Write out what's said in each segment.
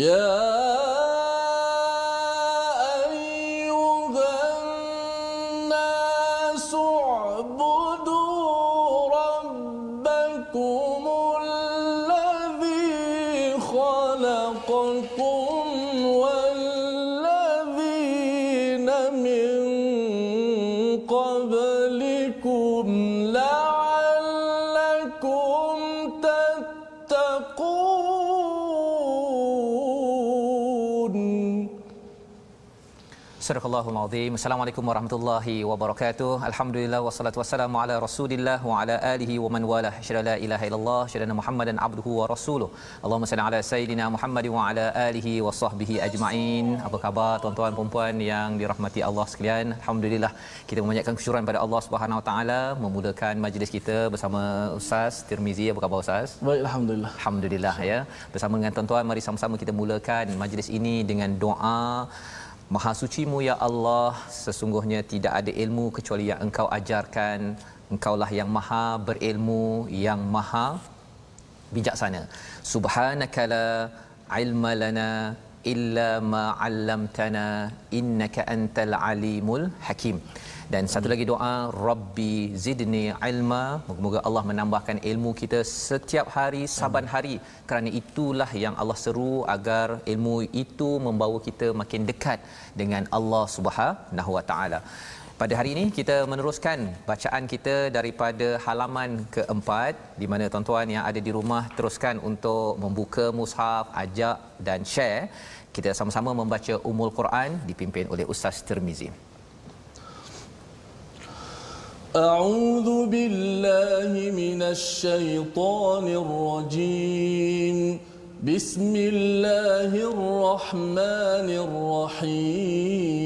يا Surah Al-Azim. Assalamualaikum warahmatullahi wabarakatuh. Alhamdulillah wassalatu wassalamu ala Rasulillah wa ala alihi wa man walah. Syada la ilaha illallah, syada Muhammadan abduhu wa rasuluh. Allahumma salli ala sayidina Muhammad wa ala alihi wa sahbihi ajma'in. Apa khabar tuan-tuan dan puan yang dirahmati Allah sekalian? Alhamdulillah kita memanjatkan kesyukuran pada Allah Subhanahu wa taala memulakan majlis kita bersama Ustaz Tirmizi. Apa khabar Ustaz? Baik, Alhamdulillah. Alhamdulillah ya. Bersama dengan tuan-tuan mari sama-sama kita mulakan majlis ini dengan doa Maha sucimu ya Allah, sesungguhnya tidak ada ilmu kecuali yang engkau ajarkan. Engkaulah yang maha berilmu, yang maha bijaksana. Subhanaka la ilma lana illa ma 'allamtana innaka antal alimul hakim. Dan satu lagi doa Rabbi zidni ilma Moga-moga Allah menambahkan ilmu kita setiap hari saban hari Kerana itulah yang Allah seru agar ilmu itu membawa kita makin dekat dengan Allah Subhanahu Wa Taala. Pada hari ini kita meneruskan bacaan kita daripada halaman keempat di mana tuan-tuan yang ada di rumah teruskan untuk membuka mushaf, ajak dan share. Kita sama-sama membaca Ummul Quran dipimpin oleh Ustaz Tirmizi. أعوذ بالله من الشيطان الرجيم بسم الله الرحمن الرحيم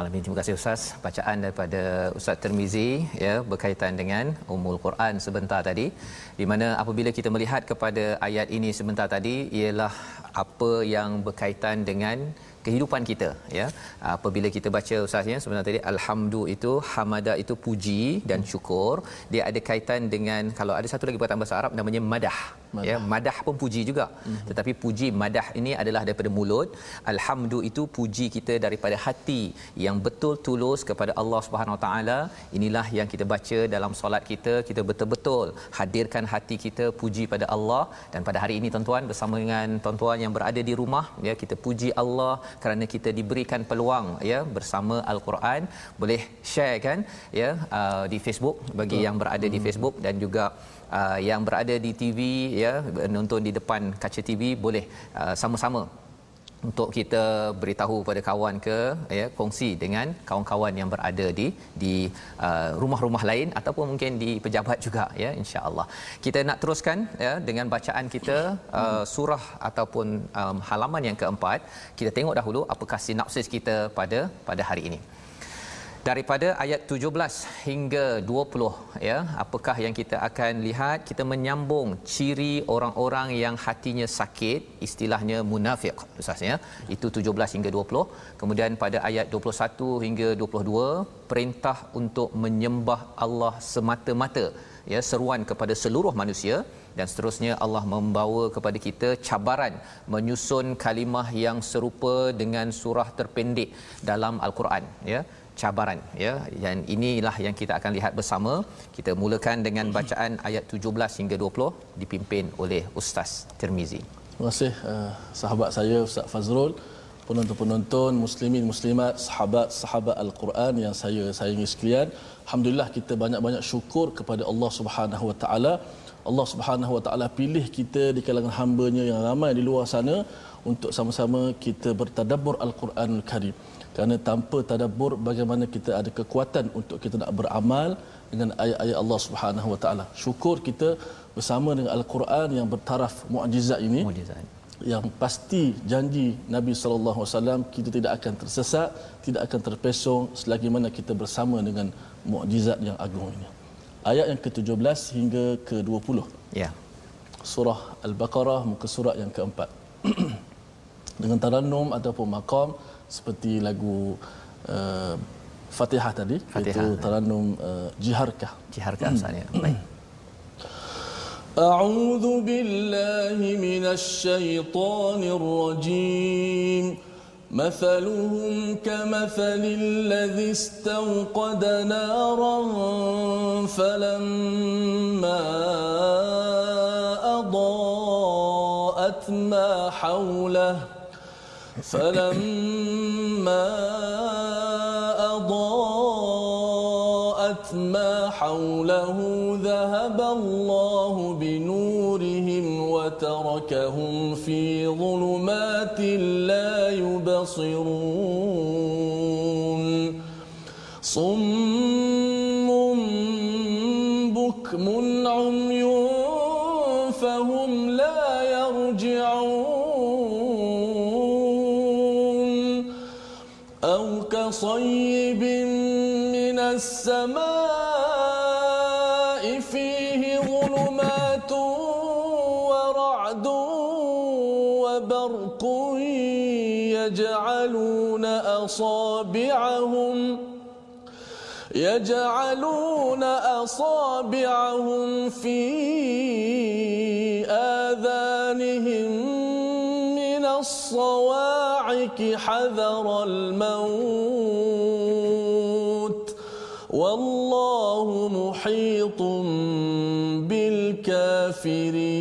Alamin. Terima kasih Ustaz. Bacaan daripada Ustaz Tirmizi ya berkaitan dengan Ummul Quran sebentar tadi. Di mana apabila kita melihat kepada ayat ini sebentar tadi ialah apa yang berkaitan dengan kehidupan kita ya apabila kita baca ustaz ya sebenarnya tadi alhamdu itu hamada itu puji dan syukur dia ada kaitan dengan kalau ada satu lagi perkataan bahasa Arab namanya madah, madah. ya madah pun puji juga. Mm-hmm. tetapi puji madah ini adalah daripada mulut. Alhamdu itu puji kita daripada hati yang betul tulus kepada Allah Subhanahu taala. Inilah yang kita baca dalam solat kita. Kita betul-betul hadirkan hati kita puji pada Allah. Dan pada hari ini tuan-tuan bersama dengan tuan-tuan yang berada di rumah ya kita puji Allah kerana kita diberikan peluang ya bersama al-Quran. Boleh share kan ya uh, di Facebook bagi Betul. yang berada di Facebook dan juga uh, yang berada di TV ya nonton di depan kaca TV boleh uh, sama-sama untuk kita beritahu pada kawan ke ya kongsi dengan kawan-kawan yang berada di di uh, rumah-rumah lain ataupun mungkin di pejabat juga ya insya-Allah. Kita nak teruskan ya dengan bacaan kita uh, surah ataupun um, halaman yang keempat. Kita tengok dahulu apakah sinopsis kita pada pada hari ini daripada ayat 17 hingga 20 ya apakah yang kita akan lihat? Kita menyambung ciri orang-orang yang hatinya sakit istilahnya munafik ustaz ya. Itu 17 hingga 20 kemudian pada ayat 21 hingga 22 perintah untuk menyembah Allah semata-mata ya seruan kepada seluruh manusia. Dan seterusnya Allah membawa kepada kita cabaran menyusun kalimah yang serupa dengan surah terpendek dalam al-Quran ya cabaran ya. Dan inilah yang kita akan lihat bersama. Kita mulakan dengan bacaan ayat 17 hingga 20 dipimpin oleh ustaz Tirmizi. Terima kasih uh, sahabat saya ustaz Fazrul. Penonton-penonton muslimin muslimat sahabat-sahabat al-Quran yang saya sayangi sekalian. Alhamdulillah kita banyak-banyak syukur kepada Allah Subhanahu wa taala. Allah Subhanahu wa taala pilih kita di kalangan hamba-Nya yang ramai di luar sana untuk sama-sama kita bertadabbur al-Quranul Karim kerana tanpa tadabbur bagaimana kita ada kekuatan untuk kita nak beramal dengan ayat-ayat Allah Subhanahu wa taala syukur kita bersama dengan al-Quran yang bertaraf mukjizat ini Mukjizat. yang pasti janji Nabi sallallahu alaihi wasallam kita tidak akan tersesat, tidak akan terpesong selagi mana kita bersama dengan mukjizat yang agung ini. Ayat yang ke-17 hingga ke-20. Ya. Surah Al-Baqarah muka surat yang keempat. dengan tarannum ataupun maqam seperti lagu uh, Fatihah tadi Fatihah. iaitu tarannum uh, jiharkah. Jiharkan asalnya. Baik. أعوذ بالله من الشيطان الرجيم مثلهم كمثل الذي استوقد نارا فلما أضاءت ما حوله فلما أضاءت ما حوله ذهب الله بنورهم وتركهم في ظلمات لا يبصرون أصابعهم يجعلون أصابعهم في آذانهم من الصواعق حذر الموت. والله محيط بالكافرين.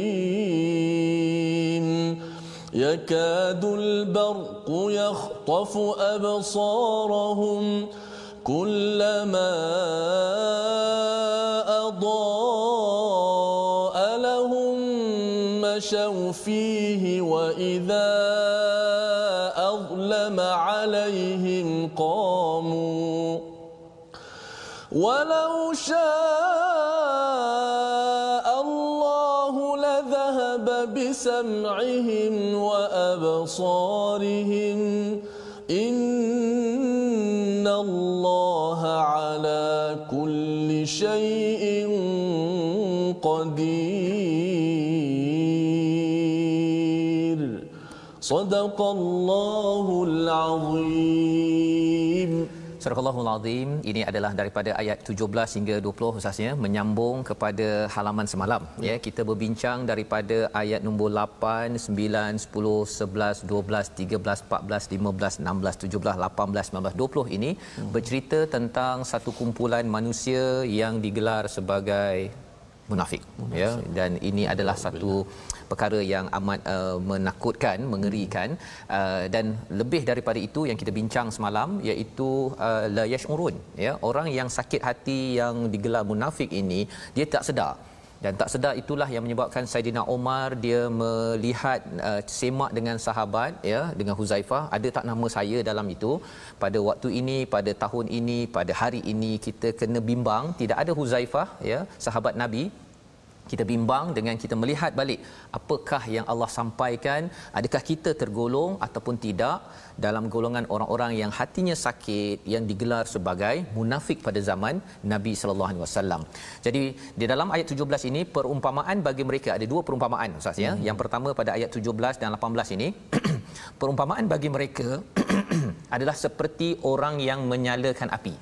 يكاد البرق يخطف أبصارهم كلما أضاء لهم مشوا فيه وإذا أظلم عليهم قاموا ولو شاء بسمعهم وأبصارهم إن الله على كل شيء قدير. صدق الله العظيم. Surah Allahul Azim ini adalah daripada ayat 17 hingga 20 khususnya menyambung kepada halaman semalam ya kita berbincang daripada ayat nombor 8 9 10 11 12 13 14 15 16 17 18 19 20 ini hmm. bercerita tentang satu kumpulan manusia yang digelar sebagai munafik, munafik. ya dan ini adalah satu perkara yang amat uh, menakutkan mengerikan. Uh, dan lebih daripada itu yang kita bincang semalam iaitu uh, la yashurun ya. Orang yang sakit hati yang digelar munafik ini dia tak sedar. Dan tak sedar itulah yang menyebabkan Saidina Omar dia melihat uh, semak dengan sahabat ya dengan Huzaifah. Ada tak nama saya dalam itu? Pada waktu ini pada tahun ini pada hari ini kita kena bimbang. Tidak ada Huzaifah ya sahabat Nabi kita bimbang dengan kita melihat balik apakah yang Allah sampaikan adakah kita tergolong ataupun tidak dalam golongan orang-orang yang hatinya sakit yang digelar sebagai munafik pada zaman Nabi sallallahu alaihi wasallam. Jadi di dalam ayat 17 ini perumpamaan bagi mereka ada dua perumpamaan ustaz ya. Hmm. Yang pertama pada ayat 17 dan 18 ini perumpamaan bagi mereka adalah seperti orang yang menyalakan api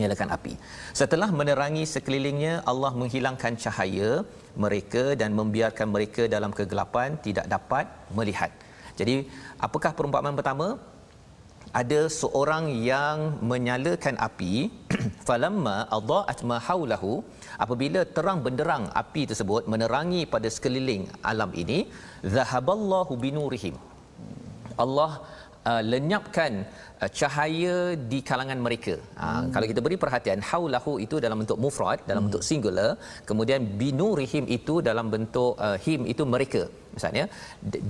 nyalakan api. Setelah menerangi sekelilingnya, Allah menghilangkan cahaya mereka dan membiarkan mereka dalam kegelapan tidak dapat melihat. Jadi, apakah perumpamaan pertama? Ada seorang yang menyalakan api, falamma adaat ma haulahu, apabila terang benderang api tersebut menerangi pada sekeliling alam ini, zahaballahu binurihim. Allah uh, lenyapkan uh, cahaya di kalangan mereka. Ha, hmm. Kalau kita beri perhatian, haulahu itu dalam bentuk mufrad, dalam hmm. bentuk singular, kemudian binurihim itu dalam bentuk uh, him itu mereka. Misalnya,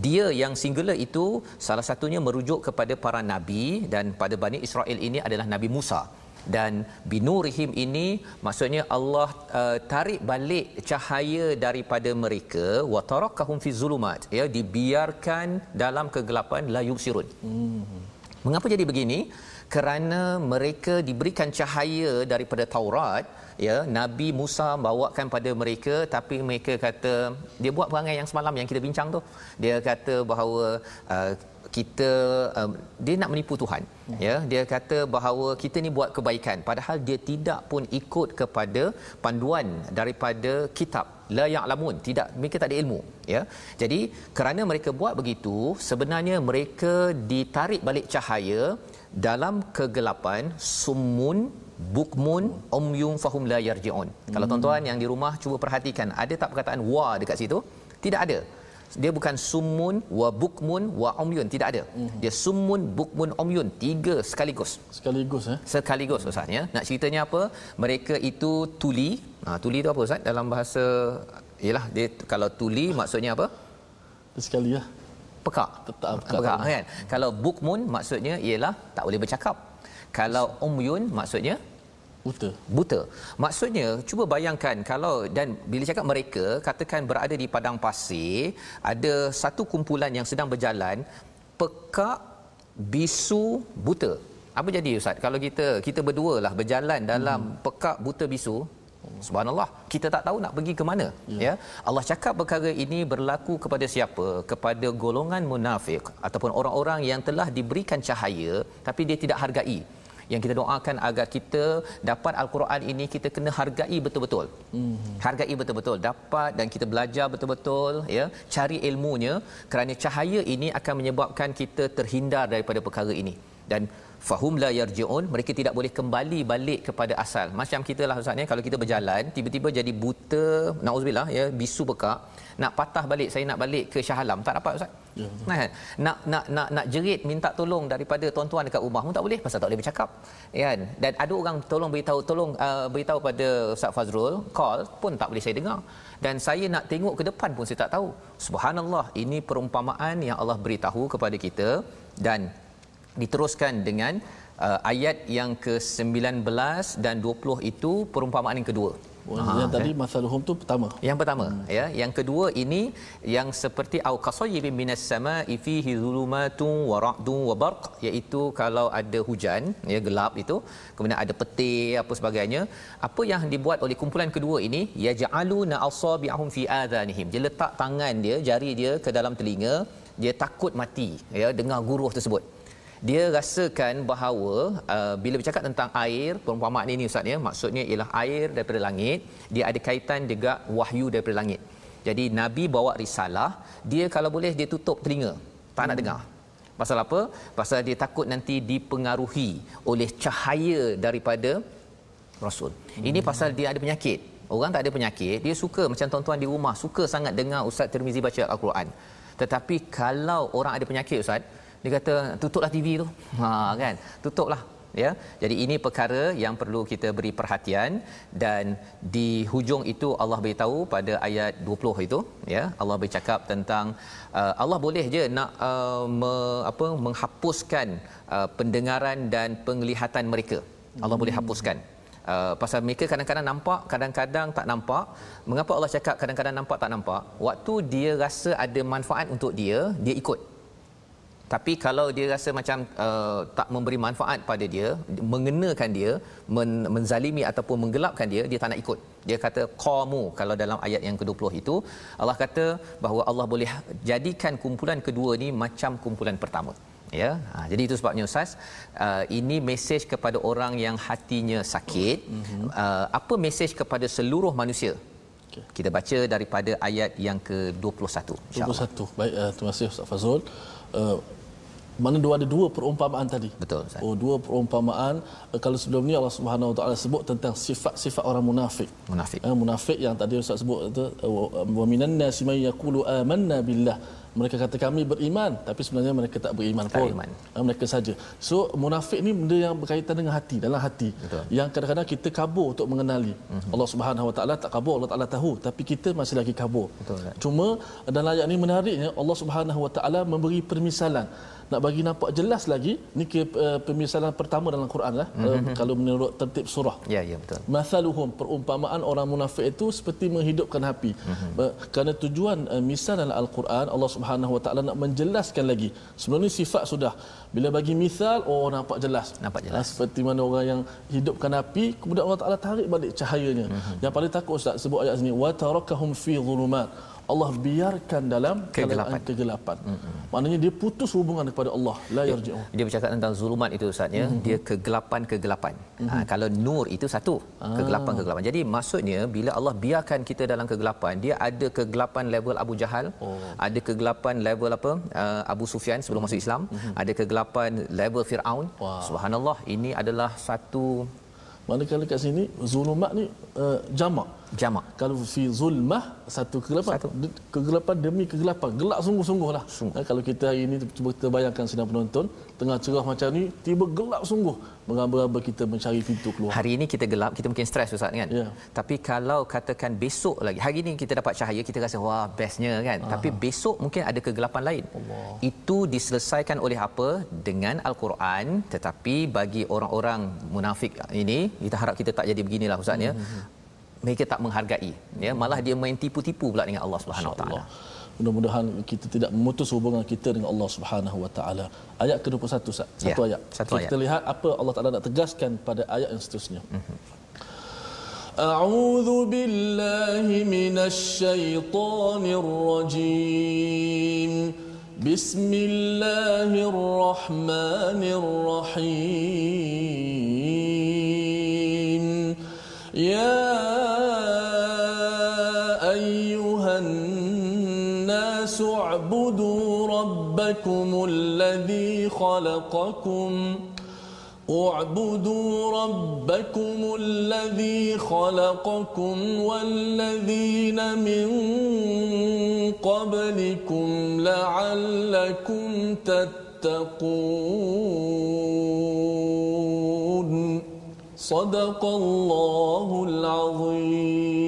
dia yang singular itu salah satunya merujuk kepada para nabi dan pada Bani Israel ini adalah Nabi Musa dan binurihim ini maksudnya Allah uh, tarik balik cahaya daripada mereka wa tarakahum fi zulumat ya dibiarkan dalam kegelapan la yubsirun. Hmm. Mengapa jadi begini? Kerana mereka diberikan cahaya daripada Taurat ya Nabi Musa bawakan pada mereka tapi mereka kata dia buat perangai yang semalam yang kita bincang tu dia kata bahawa uh, kita um, dia nak menipu Tuhan hmm. ya. Dia kata bahawa kita ni buat kebaikan. Padahal dia tidak pun ikut kepada panduan daripada kitab. La ya'lamun. Tidak mereka tak ada ilmu ya. Jadi kerana mereka buat begitu sebenarnya mereka ditarik balik cahaya dalam kegelapan summun bukmun umyum fahum la yarjiun. Hmm. kalau tuan-tuan yang di rumah cuba perhatikan ada tak perkataan wa dekat situ? Tidak ada dia bukan summun wa bukmun wa umyun. Tidak ada. Mm-hmm. dia summun bukmun umyun. Tiga sekaligus. Sekaligus eh? Sekaligus ustaz ya. Nak ceritanya apa? Mereka itu tuli. Ha tuli itu apa ustaz? Dalam bahasa ialah dia kalau tuli maksudnya apa? Sekali ya. Pekak. Tetap pekak, pekak kan? Kalau bukmun maksudnya ialah tak boleh bercakap. Kalau umyun maksudnya buta buta maksudnya cuba bayangkan kalau dan bila cakap mereka katakan berada di padang pasir ada satu kumpulan yang sedang berjalan pekak bisu buta apa jadi ustaz kalau kita kita berdua lah berjalan dalam hmm. pekak buta bisu Subhanallah, kita tak tahu nak pergi ke mana. Ya. ya. Allah cakap perkara ini berlaku kepada siapa? Kepada golongan munafik ataupun orang-orang yang telah diberikan cahaya tapi dia tidak hargai yang kita doakan agar kita dapat al-Quran ini kita kena hargai betul-betul. Hmm. Hargai betul-betul, dapat dan kita belajar betul-betul ya, cari ilmunya kerana cahaya ini akan menyebabkan kita terhindar daripada perkara ini. Dan fahum la yarjiun mereka tidak boleh kembali balik kepada asal macam kita lah ustaz ya kalau kita berjalan tiba-tiba jadi buta nauzubillah ya bisu bekak nak patah balik saya nak balik ke Shah Alam. Tak dapat ustaz. Ya, nah, nak nak nak nak jerit minta tolong daripada tuan-tuan dekat rumah pun tak boleh pasal tak boleh bercakap. Kan? Dan ada orang tolong beritahu tolong uh, beritahu pada Ustaz Fazrul call pun tak boleh saya dengar. Dan saya nak tengok ke depan pun saya tak tahu. Subhanallah ini perumpamaan yang Allah beritahu kepada kita dan diteruskan dengan uh, ayat yang ke-19 dan 20 itu perumpamaan yang kedua. Ha, yang tadi masaluhum tu pertama. Yang pertama hmm. ya, yang kedua ini yang seperti au qasayyibin minas samaa'i fihi dhulumatun wa ra'dun wa barq iaitu kalau ada hujan ya gelap itu kemudian ada petir apa sebagainya apa yang dibuat oleh kumpulan kedua ini yaj'aluna asabi'ahum fi adhanihim dia letak tangan dia jari dia ke dalam telinga dia takut mati ya dengar guruh tersebut dia rasakan bahawa uh, bila bercakap tentang air perumpamaan ini ustaz ya maksudnya ialah air daripada langit. Dia ada kaitan juga wahyu daripada langit. Jadi nabi bawa risalah dia kalau boleh dia tutup telinga. Tak hmm. nak dengar. Pasal apa? Pasal dia takut nanti dipengaruhi oleh cahaya daripada rasul. Hmm. ini pasal dia ada penyakit. Orang tak ada penyakit dia suka macam tuan-tuan di rumah suka sangat dengar ustaz Tirmizi baca al-Quran. Tetapi kalau orang ada penyakit ustaz dia kata tutuplah TV tu. Ha kan? Tutuplah ya. Jadi ini perkara yang perlu kita beri perhatian dan di hujung itu Allah beritahu pada ayat 20 itu ya. Allah bercakap tentang uh, Allah boleh je nak uh, me, apa menghapuskan uh, pendengaran dan penglihatan mereka. Allah hmm. boleh hapuskan. Uh, pasal mereka kadang-kadang nampak kadang-kadang tak nampak. Mengapa Allah cakap kadang-kadang nampak tak nampak? Waktu dia rasa ada manfaat untuk dia dia ikut tapi kalau dia rasa macam uh, tak memberi manfaat pada dia mengenakan dia men- menzalimi ataupun menggelapkan dia dia tak nak ikut. Dia kata qamu kalau dalam ayat yang ke-20 itu Allah kata bahawa Allah boleh jadikan kumpulan kedua ni macam kumpulan pertama. Ya? Ha, jadi itu sebabnya ustaz uh, ini mesej kepada orang yang hatinya sakit. Mm-hmm. uh, apa mesej kepada seluruh manusia? Kita baca daripada ayat yang ke-21 insyaallah 21 baik uh, terima kasih ustaz Fazul uh, mana dua ada dua perumpamaan tadi. Betul. Ustaz. Oh dua perumpamaan uh, kalau sebelum ni Allah Subhanahu Wa Taala sebut tentang sifat-sifat orang munafik. Munafik. Uh, munafik yang tadi Ustaz sebut itu wa minan nasi may yaqulu amanna billah mereka kata kami beriman tapi sebenarnya mereka tak beriman tak pun. iman. Ah, mereka saja. So munafik ni benda yang berkaitan dengan hati dalam hati. Betul. yang kadang-kadang kita kabur untuk mengenali. Mhm. Allah Subhanahu Wa Taala tak kabur Allah Taala tahu tapi kita masih lagi kabur. Betul, cuma dalam ayat ni menariknya Allah Subhanahu Wa Taala memberi permisalan nak bagi nampak jelas lagi ni ke uh, permisalan pertama dalam Quran lah Mhm. uh, kalau menurut tertib surah Ya, ya betul. Mathaluhum perumpamaan orang munafik itu seperti menghidupkan api. Uh-huh. Kerana tujuan uh, misal dalam al-Quran Allah Subhanahu Wa Taala nak menjelaskan lagi. Sebelum ni sifat sudah. Bila bagi misal oh nampak jelas. Nampak jelas. Ah, seperti mana orang yang hidupkan api kemudian Allah Taala tarik balik cahayanya. Uh-huh. Yang paling takut Ustaz sebut ayat sini wa tarakahum fi dhulumat. Allah biarkan dalam Kegelapan. kegelapan. Uh-huh. Maknanya dia putus hubungan kepada Allah. La yarji'un. Dia bercakap tentang zulumat itu Ustaz ya. Mm-hmm. Dia kegelapan-kegelapan. Mm-hmm. Ha, kalau nur itu satu, kegelapan-kegelapan. Jadi maksudnya bila Allah biarkan kita dalam kegelapan, dia ada kegelapan level Abu Jahal, oh. ada kegelapan level apa? Uh, Abu Sufyan sebelum masuk Islam, mm-hmm. ada kegelapan level Firaun. Wow. Subhanallah, ini adalah satu Manakala kat sini zulumat ni uh, jamak. Jamak. Kalau fi zulmah satu kegelapan Satu. Kegelapan demi kegelapan gelap sungguh-sungguh lah Sungguh. Eh, kalau kita hari ini cuba kita bayangkan sedang penonton tengah cerah macam ni tiba gelap sungguh meraba-raba kita mencari pintu keluar Hari ini kita gelap, kita mungkin stres Ustaz kan. Ya. Tapi kalau katakan besok lagi, hari ini kita dapat cahaya, kita rasa wah bestnya kan. Aha. Tapi besok mungkin ada kegelapan lain. Allah. Itu diselesaikan oleh apa? Dengan al-Quran. Tetapi bagi orang-orang munafik ini, kita harap kita tak jadi beginilah Ustaz ya Mereka tak menghargai ya, malah dia main tipu-tipu pula dengan Allah Subhanahu Wa Taala. Allah. Mudah-mudahan kita tidak memutus hubungan kita dengan Allah Subhanahu Wa Taala. Ayat ke-21 Ustaz. Satu Ya, ayat. satu Okey, ayat. Kita lihat apa Allah Taala nak tegaskan pada ayat yang seterusnya. أعوذ بالله من الشيطان الرجيم بسم الله الرحمن الرحيم يا اعبدوا ربكم الذي خلقكم. اعبدوا ربكم الذي خلقكم والذين من قبلكم لعلكم تتقون. صدق الله العظيم.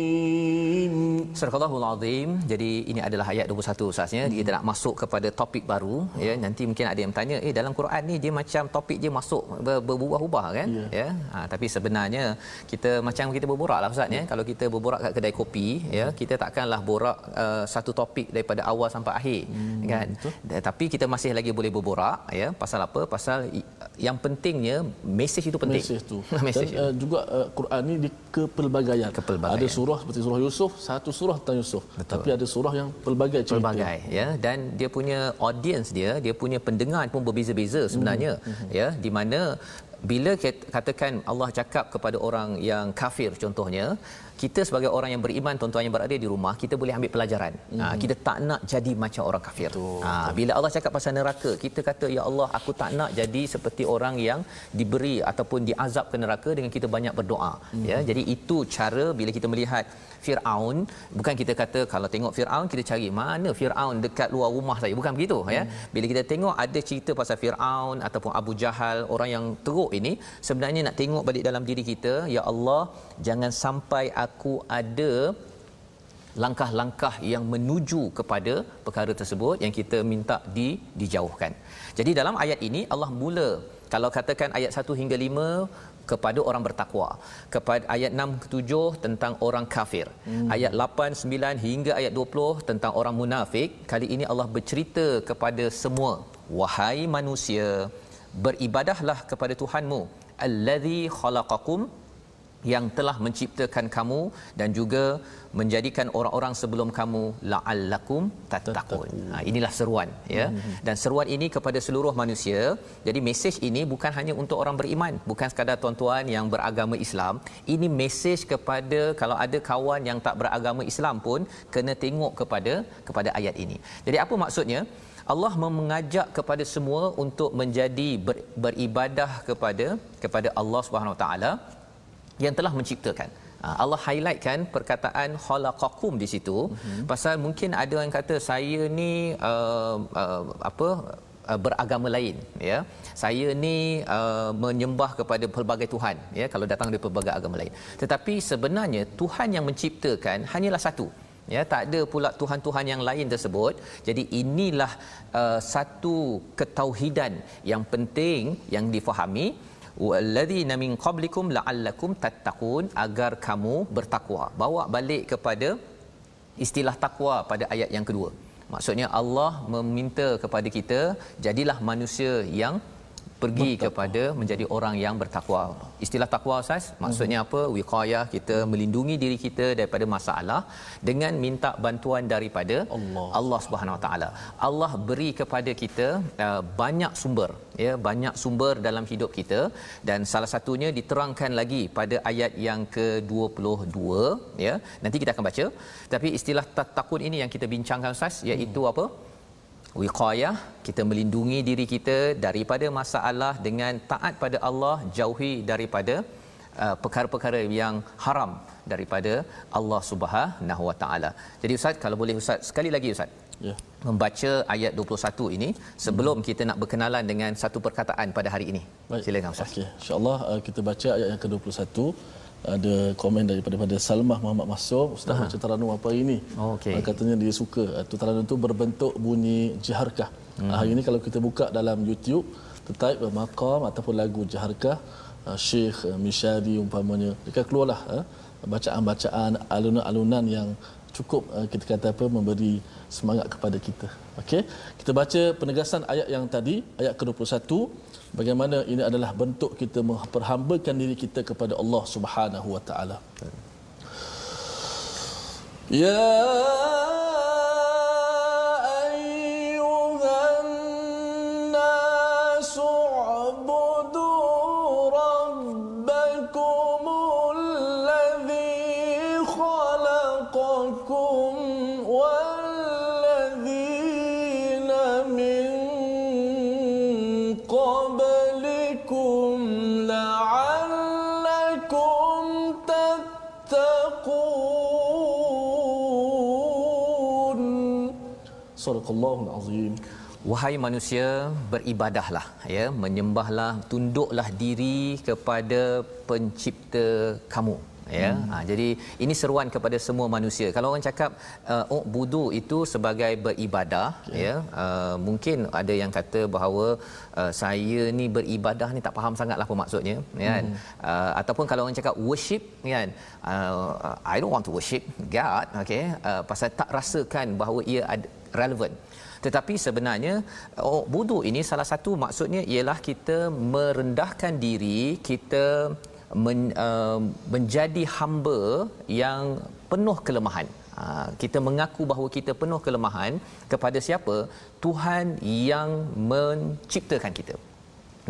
Surah Al-Azim. Jadi ini adalah ayat 21 Ustaz ya. Kita nak masuk kepada topik baru ya. Nanti mungkin ada yang bertanya, "Eh dalam Quran ni dia macam topik dia masuk ber- berubah-ubah kan?" Ya. Ya. Ha, tapi sebenarnya kita macam kita berborak lah Ustaz ya. Kalau kita berborak kat kedai kopi ya, kita takkanlah borak uh, satu topik daripada awal sampai akhir Hmm, kan. Da- Tapi kita masih lagi boleh berborak ya. Pasal apa? Pasal yang pentingnya mesej itu penting. mesej tu. Mesej Dan uh, juga uh, Quran ni di kepelbagaian. Kepelbagaian. Ada surah seperti surah Yusuf, satu surah tentang Yusuf. Betul. Tapi ada surah yang pelbagai cerita. pelbagai ya dan dia punya audience dia dia punya pendengar pun berbeza-beza sebenarnya mm-hmm. ya di mana bila kat- katakan Allah cakap kepada orang yang kafir contohnya kita sebagai orang yang beriman tuan-tuan yang berada di rumah kita boleh ambil pelajaran. Ha, kita tak nak jadi macam orang kafir. Ha, bila Allah cakap pasal neraka kita kata ya Allah aku tak nak jadi seperti orang yang diberi ataupun diazab ke neraka dengan kita banyak berdoa. Mm-hmm. ya jadi itu cara bila kita melihat Firaun bukan kita kata kalau tengok Firaun kita cari mana Firaun dekat luar rumah saya bukan begitu ya? Bila kita tengok ada cerita pasal Firaun ataupun Abu Jahal orang yang teruk ini sebenarnya nak tengok balik dalam diri kita ya Allah jangan sampai aku ada langkah-langkah yang menuju kepada perkara tersebut yang kita minta di dijauhkan. Jadi dalam ayat ini Allah mula kalau katakan ayat 1 hingga 5 kepada orang bertakwa. Kepada ayat 6 ke 7 tentang orang kafir. Hmm. Ayat 8 9 hingga ayat 20 tentang orang munafik. Kali ini Allah bercerita kepada semua, wahai manusia, beribadahlah kepada Tuhanmu allazi khalaqakum yang telah menciptakan kamu dan juga menjadikan orang-orang sebelum kamu la'allakum tattaqun. Ha inilah seruan ya. Dan seruan ini kepada seluruh manusia. Jadi mesej ini bukan hanya untuk orang beriman, bukan sekadar tuan-tuan yang beragama Islam. Ini mesej kepada kalau ada kawan yang tak beragama Islam pun kena tengok kepada kepada ayat ini. Jadi apa maksudnya? Allah mengajak kepada semua untuk menjadi ber, beribadah kepada kepada Allah Subhanahu Wa Taala yang telah menciptakan. Ha, Allah highlightkan perkataan khalaqakum di situ. Uh-huh. pasal mungkin ada yang kata saya ni uh, uh, apa uh, beragama lain ya. Saya ni uh, menyembah kepada pelbagai tuhan ya kalau datang dari pelbagai agama lain. Tetapi sebenarnya tuhan yang menciptakan hanyalah satu ya. Tak ada pula tuhan-tuhan yang lain tersebut. Jadi inilah uh, satu ketauhidan yang penting yang difahami walladzina min qablikum la'allakum tattaqun agar kamu bertakwa. Bawa balik kepada istilah takwa pada ayat yang kedua. Maksudnya Allah meminta kepada kita jadilah manusia yang pergi bertakwa. kepada menjadi orang yang bertakwa. Istilah takwa Ustaz, maksudnya hmm. apa? Wiqayah kita melindungi diri kita daripada masalah dengan minta bantuan daripada Allah, Allah Subhanahu Wa Taala. Allah beri kepada kita uh, banyak sumber, ya, banyak sumber dalam hidup kita dan salah satunya diterangkan lagi pada ayat yang ke-22, ya. Nanti kita akan baca. Tapi istilah takun ini yang kita bincangkan Ustaz iaitu hmm. apa? Wiqayah kita melindungi diri kita daripada masalah dengan taat pada Allah jauhi daripada uh, perkara-perkara yang haram daripada Allah Subhanahu Wa Taala. Jadi ustaz kalau boleh ustaz sekali lagi ustaz. Ya. Membaca ayat 21 ini sebelum hmm. kita nak berkenalan dengan satu perkataan pada hari ini. Baik. Silakan ustaz. Okey, insya-Allah uh, kita baca ayat yang ke-21 ada komen daripada pada Salmah Muhammad Masum Ustaz Aha. baca Taranum apa ini oh, okay. katanya dia suka itu Taranum itu berbentuk bunyi jaharkah hmm. hari ini kalau kita buka dalam YouTube tertaip maqam ataupun lagu jaharkah uh, Syekh Mishadi umpamanya dekat keluarlah uh, bacaan-bacaan alunan-alunan yang cukup kita kata apa memberi semangat kepada kita okey kita baca penegasan ayat yang tadi ayat ke-21 bagaimana ini adalah bentuk kita memperhambakan diri kita kepada Allah Subhanahu wa taala. Ya Sadaqallahul azim. Wahai manusia, beribadahlah ya, menyembahlah, tunduklah diri kepada pencipta kamu ya hmm. ha, jadi ini seruan kepada semua manusia kalau orang cakap uh, oh budu itu sebagai beribadah okay. ya uh, mungkin ada yang kata bahawa uh, saya ni beribadah ni tak faham sangatlah apa maksudnya ya kan hmm. uh, ataupun kalau orang cakap worship kan uh, i don't want to worship god okey uh, pasal tak rasakan bahawa ia ada relevan tetapi sebenarnya oh budu ini salah satu maksudnya ialah kita merendahkan diri kita men, uh, menjadi hamba yang penuh kelemahan. Uh, kita mengaku bahawa kita penuh kelemahan kepada siapa? Tuhan yang menciptakan kita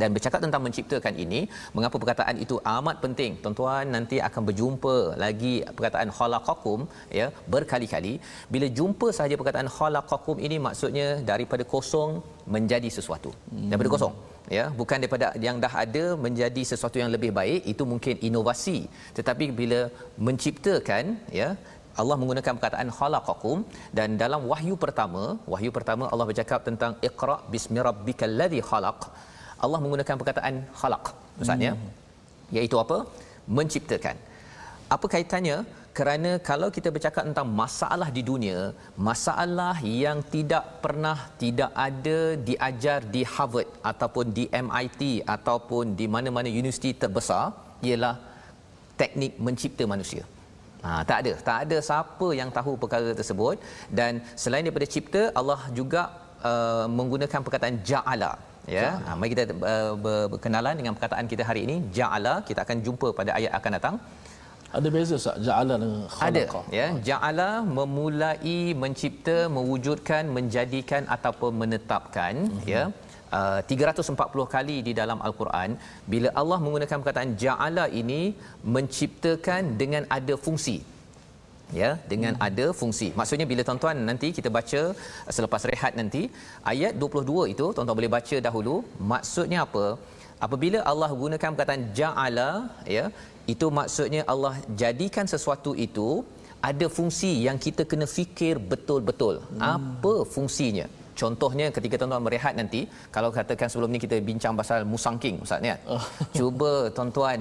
dan bercakap tentang menciptakan ini mengapa perkataan itu amat penting? Tuan-tuan nanti akan berjumpa lagi perkataan khalaqakum ya berkali-kali. Bila jumpa sahaja perkataan khalaqakum ini maksudnya daripada kosong menjadi sesuatu. Hmm. daripada kosong ya. Bukan daripada yang dah ada menjadi sesuatu yang lebih baik itu mungkin inovasi. Tetapi bila menciptakan ya Allah menggunakan perkataan khalaqakum dan dalam wahyu pertama wahyu pertama Allah bercakap tentang iqra bismi rabbikal ladzi khalaq Allah menggunakan perkataan khalaq maksudnya hmm. iaitu apa? Menciptakan. Apa kaitannya? Kerana kalau kita bercakap tentang masalah di dunia masalah yang tidak pernah tidak ada diajar di Harvard ataupun di MIT ataupun di mana-mana universiti terbesar ialah teknik mencipta manusia. Ha, tak ada. Tak ada siapa yang tahu perkara tersebut. Dan selain daripada cipta Allah juga uh, menggunakan perkataan ja'ala ya ha, mari kita uh, berkenalan dengan perkataan kita hari ini. Ja'ala kita akan jumpa pada ayat akan datang. Ada beza tak ja'ala dengan khalaqa. ada ya. Ja'ala memulai mencipta mewujudkan menjadikan ataupun menetapkan mm-hmm. ya. Uh, 340 kali di dalam al-Quran bila Allah menggunakan perkataan ja'ala ini menciptakan dengan ada fungsi ya dengan hmm. ada fungsi maksudnya bila tuan-tuan nanti kita baca selepas rehat nanti ayat 22 itu tuan-tuan boleh baca dahulu maksudnya apa apabila Allah gunakan perkataan ja'ala ya itu maksudnya Allah jadikan sesuatu itu ada fungsi yang kita kena fikir betul-betul hmm. apa fungsinya contohnya ketika tuan-tuan berehat nanti kalau katakan sebelum ni kita bincang pasal musangking ustaz ni kan oh. cuba tuan-tuan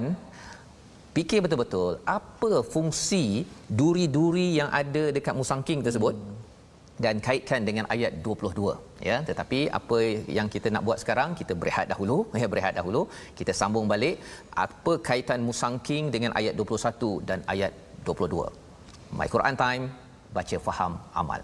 fikir betul-betul apa fungsi duri-duri yang ada dekat musangking tersebut dan kaitkan dengan ayat 22 ya. Tetapi apa yang kita nak buat sekarang kita berehat dahulu ya berehat dahulu. Kita sambung balik apa kaitan musangking dengan ayat 21 dan ayat 22 my Quran time baca faham amal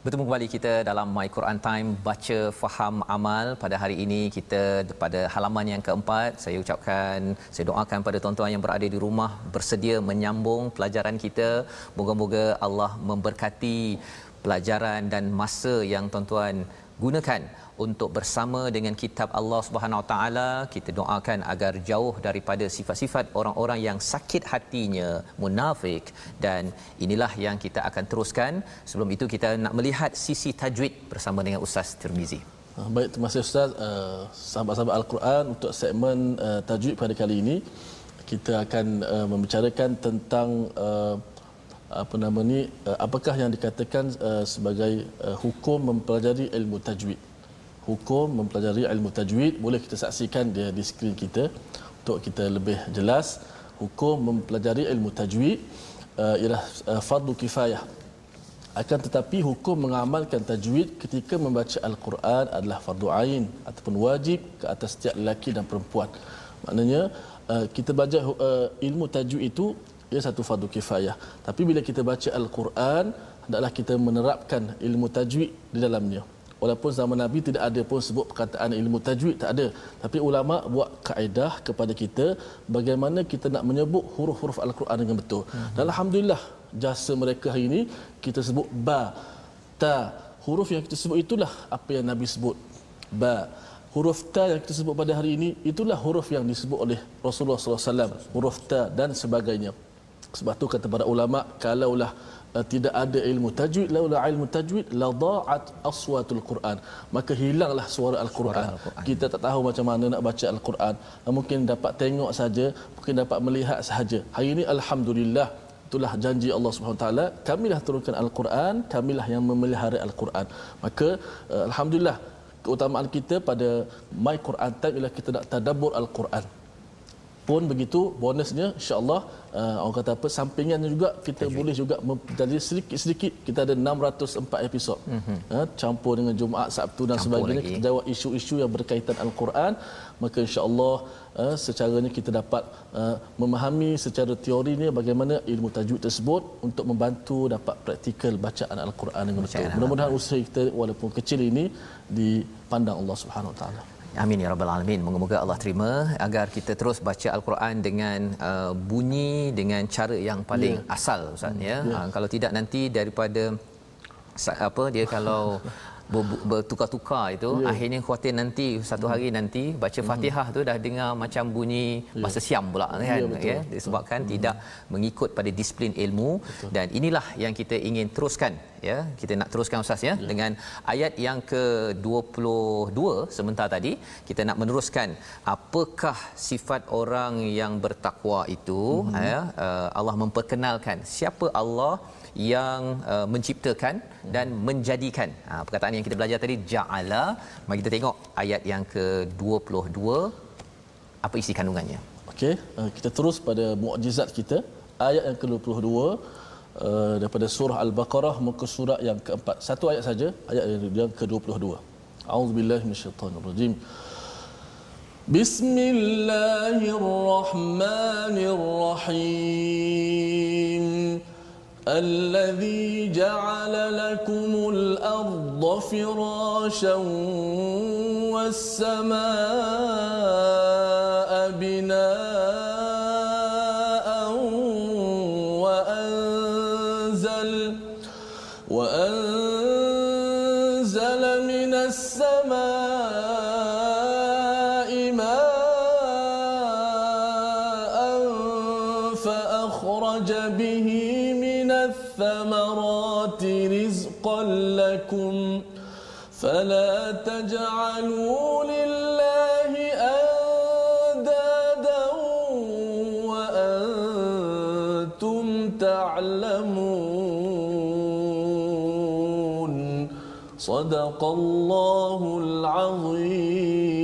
Bertemu kembali kita dalam My Quran Time baca faham amal. Pada hari ini kita pada halaman yang keempat saya ucapkan saya doakan pada tuan-tuan yang berada di rumah bersedia menyambung pelajaran kita. Moga-moga Allah memberkati pelajaran dan masa yang tuan-tuan gunakan untuk bersama dengan kitab Allah Subhanahu Wa Taala. Kita doakan agar jauh daripada sifat-sifat orang-orang yang sakit hatinya munafik. Dan inilah yang kita akan teruskan. Sebelum itu kita nak melihat sisi tajwid bersama dengan Ustaz Tirmizi. Ah, Baik, terima kasih Ustaz. Uh, sahabat-sahabat Al-Quran untuk segmen uh, tajwid pada kali ini kita akan uh, membicarakan tentang uh, apa nama ni uh, apakah yang dikatakan uh, sebagai uh, hukum mempelajari ilmu tajwid? Hukum mempelajari ilmu tajwid boleh kita saksikan dia di skrin kita untuk kita lebih jelas. Hukum mempelajari ilmu tajwid ialah fardu kifayah. Akan tetapi hukum mengamalkan tajwid ketika membaca al-Quran adalah fardu ain ataupun wajib ke atas setiap lelaki dan perempuan. Maknanya kita belajar ilmu tajwid itu ia satu fardu kifayah. Tapi bila kita baca al-Quran hendaklah kita menerapkan ilmu tajwid di dalamnya. Walaupun zaman Nabi tidak ada pun sebut perkataan ilmu tajwid tak ada. Tapi ulama buat kaedah kepada kita bagaimana kita nak menyebut huruf-huruf al-Quran dengan betul. Hmm. dan alhamdulillah jasa mereka hari ini kita sebut ba ta. Huruf yang kita sebut itulah apa yang Nabi sebut. Ba. Huruf ta yang kita sebut pada hari ini itulah huruf yang disebut oleh Rasulullah SAW huruf ta dan sebagainya sebab tu kata para ulama kalaulah uh, tidak ada ilmu tajwid laula ilmu tajwid la da'at aswatul quran. Maka hilanglah suara al-Quran. al-Quran. Kita tak tahu macam mana nak baca al-Quran. Uh, mungkin dapat tengok saja mungkin dapat melihat sahaja hari ini alhamdulillah itulah janji Allah Subhanahu taala kamilah turunkan al-Quran kamilah yang memelihara al-Quran. Maka uh, alhamdulillah keutamaan kita pada my Quran time ialah kita nak tadabbur al-Quran pun begitu bonusnya insyaallah uh, orang kata apa sampingan juga kita Tajwid. boleh juga jadi sedikit-sedikit kita ada 604 episod mm-hmm. uh, campur dengan Jumaat Sabtu dan campur sebagainya lagi. kita jawab isu-isu yang berkaitan al-Quran maka insyaallah uh, secaranya kita dapat uh, memahami secara teorinya bagaimana ilmu tajwid tersebut untuk membantu dapat praktikal bacaan al-Quran dengan betul mudah-mudahan usaha kita walaupun kecil ini dipandang Allah Subhanahu Wa taala Amin ya rabbal alamin. Moga-moga Allah terima agar kita terus baca al-Quran dengan uh, bunyi dengan cara yang paling yeah. asal ustaz ya. Yeah. Uh, kalau tidak nanti daripada apa dia kalau bertukar-tukar itu yeah. akhirnya khuatir nanti satu hari nanti baca mm-hmm. Fatihah tu dah dengar macam bunyi yeah. bahasa Siam pula kan yeah, ya disebabkan betul. tidak mengikut pada disiplin ilmu betul. dan inilah yang kita ingin teruskan ya kita nak teruskan ustaz ya yeah. dengan ayat yang ke-22 sebentar tadi kita nak meneruskan apakah sifat orang yang bertakwa itu mm-hmm. ya uh, Allah memperkenalkan siapa Allah yang uh, menciptakan dan menjadikan. Ha, perkataan yang kita belajar tadi ja'ala. Mari kita tengok ayat yang ke-22 apa isi kandungannya. Okey, uh, kita terus pada mukjizat kita ayat yang ke-22 uh, daripada surah al-Baqarah muka surat yang keempat. Satu ayat saja, ayat yang ke-22. أعوذ بالله من الشيطان الرجيم بسم الله الرحمن الرحيم الذي جعل لكم الأرض فراشا والسماء فلا تجعلوا لله أندادا وأنتم تعلمون صدق الله العظيم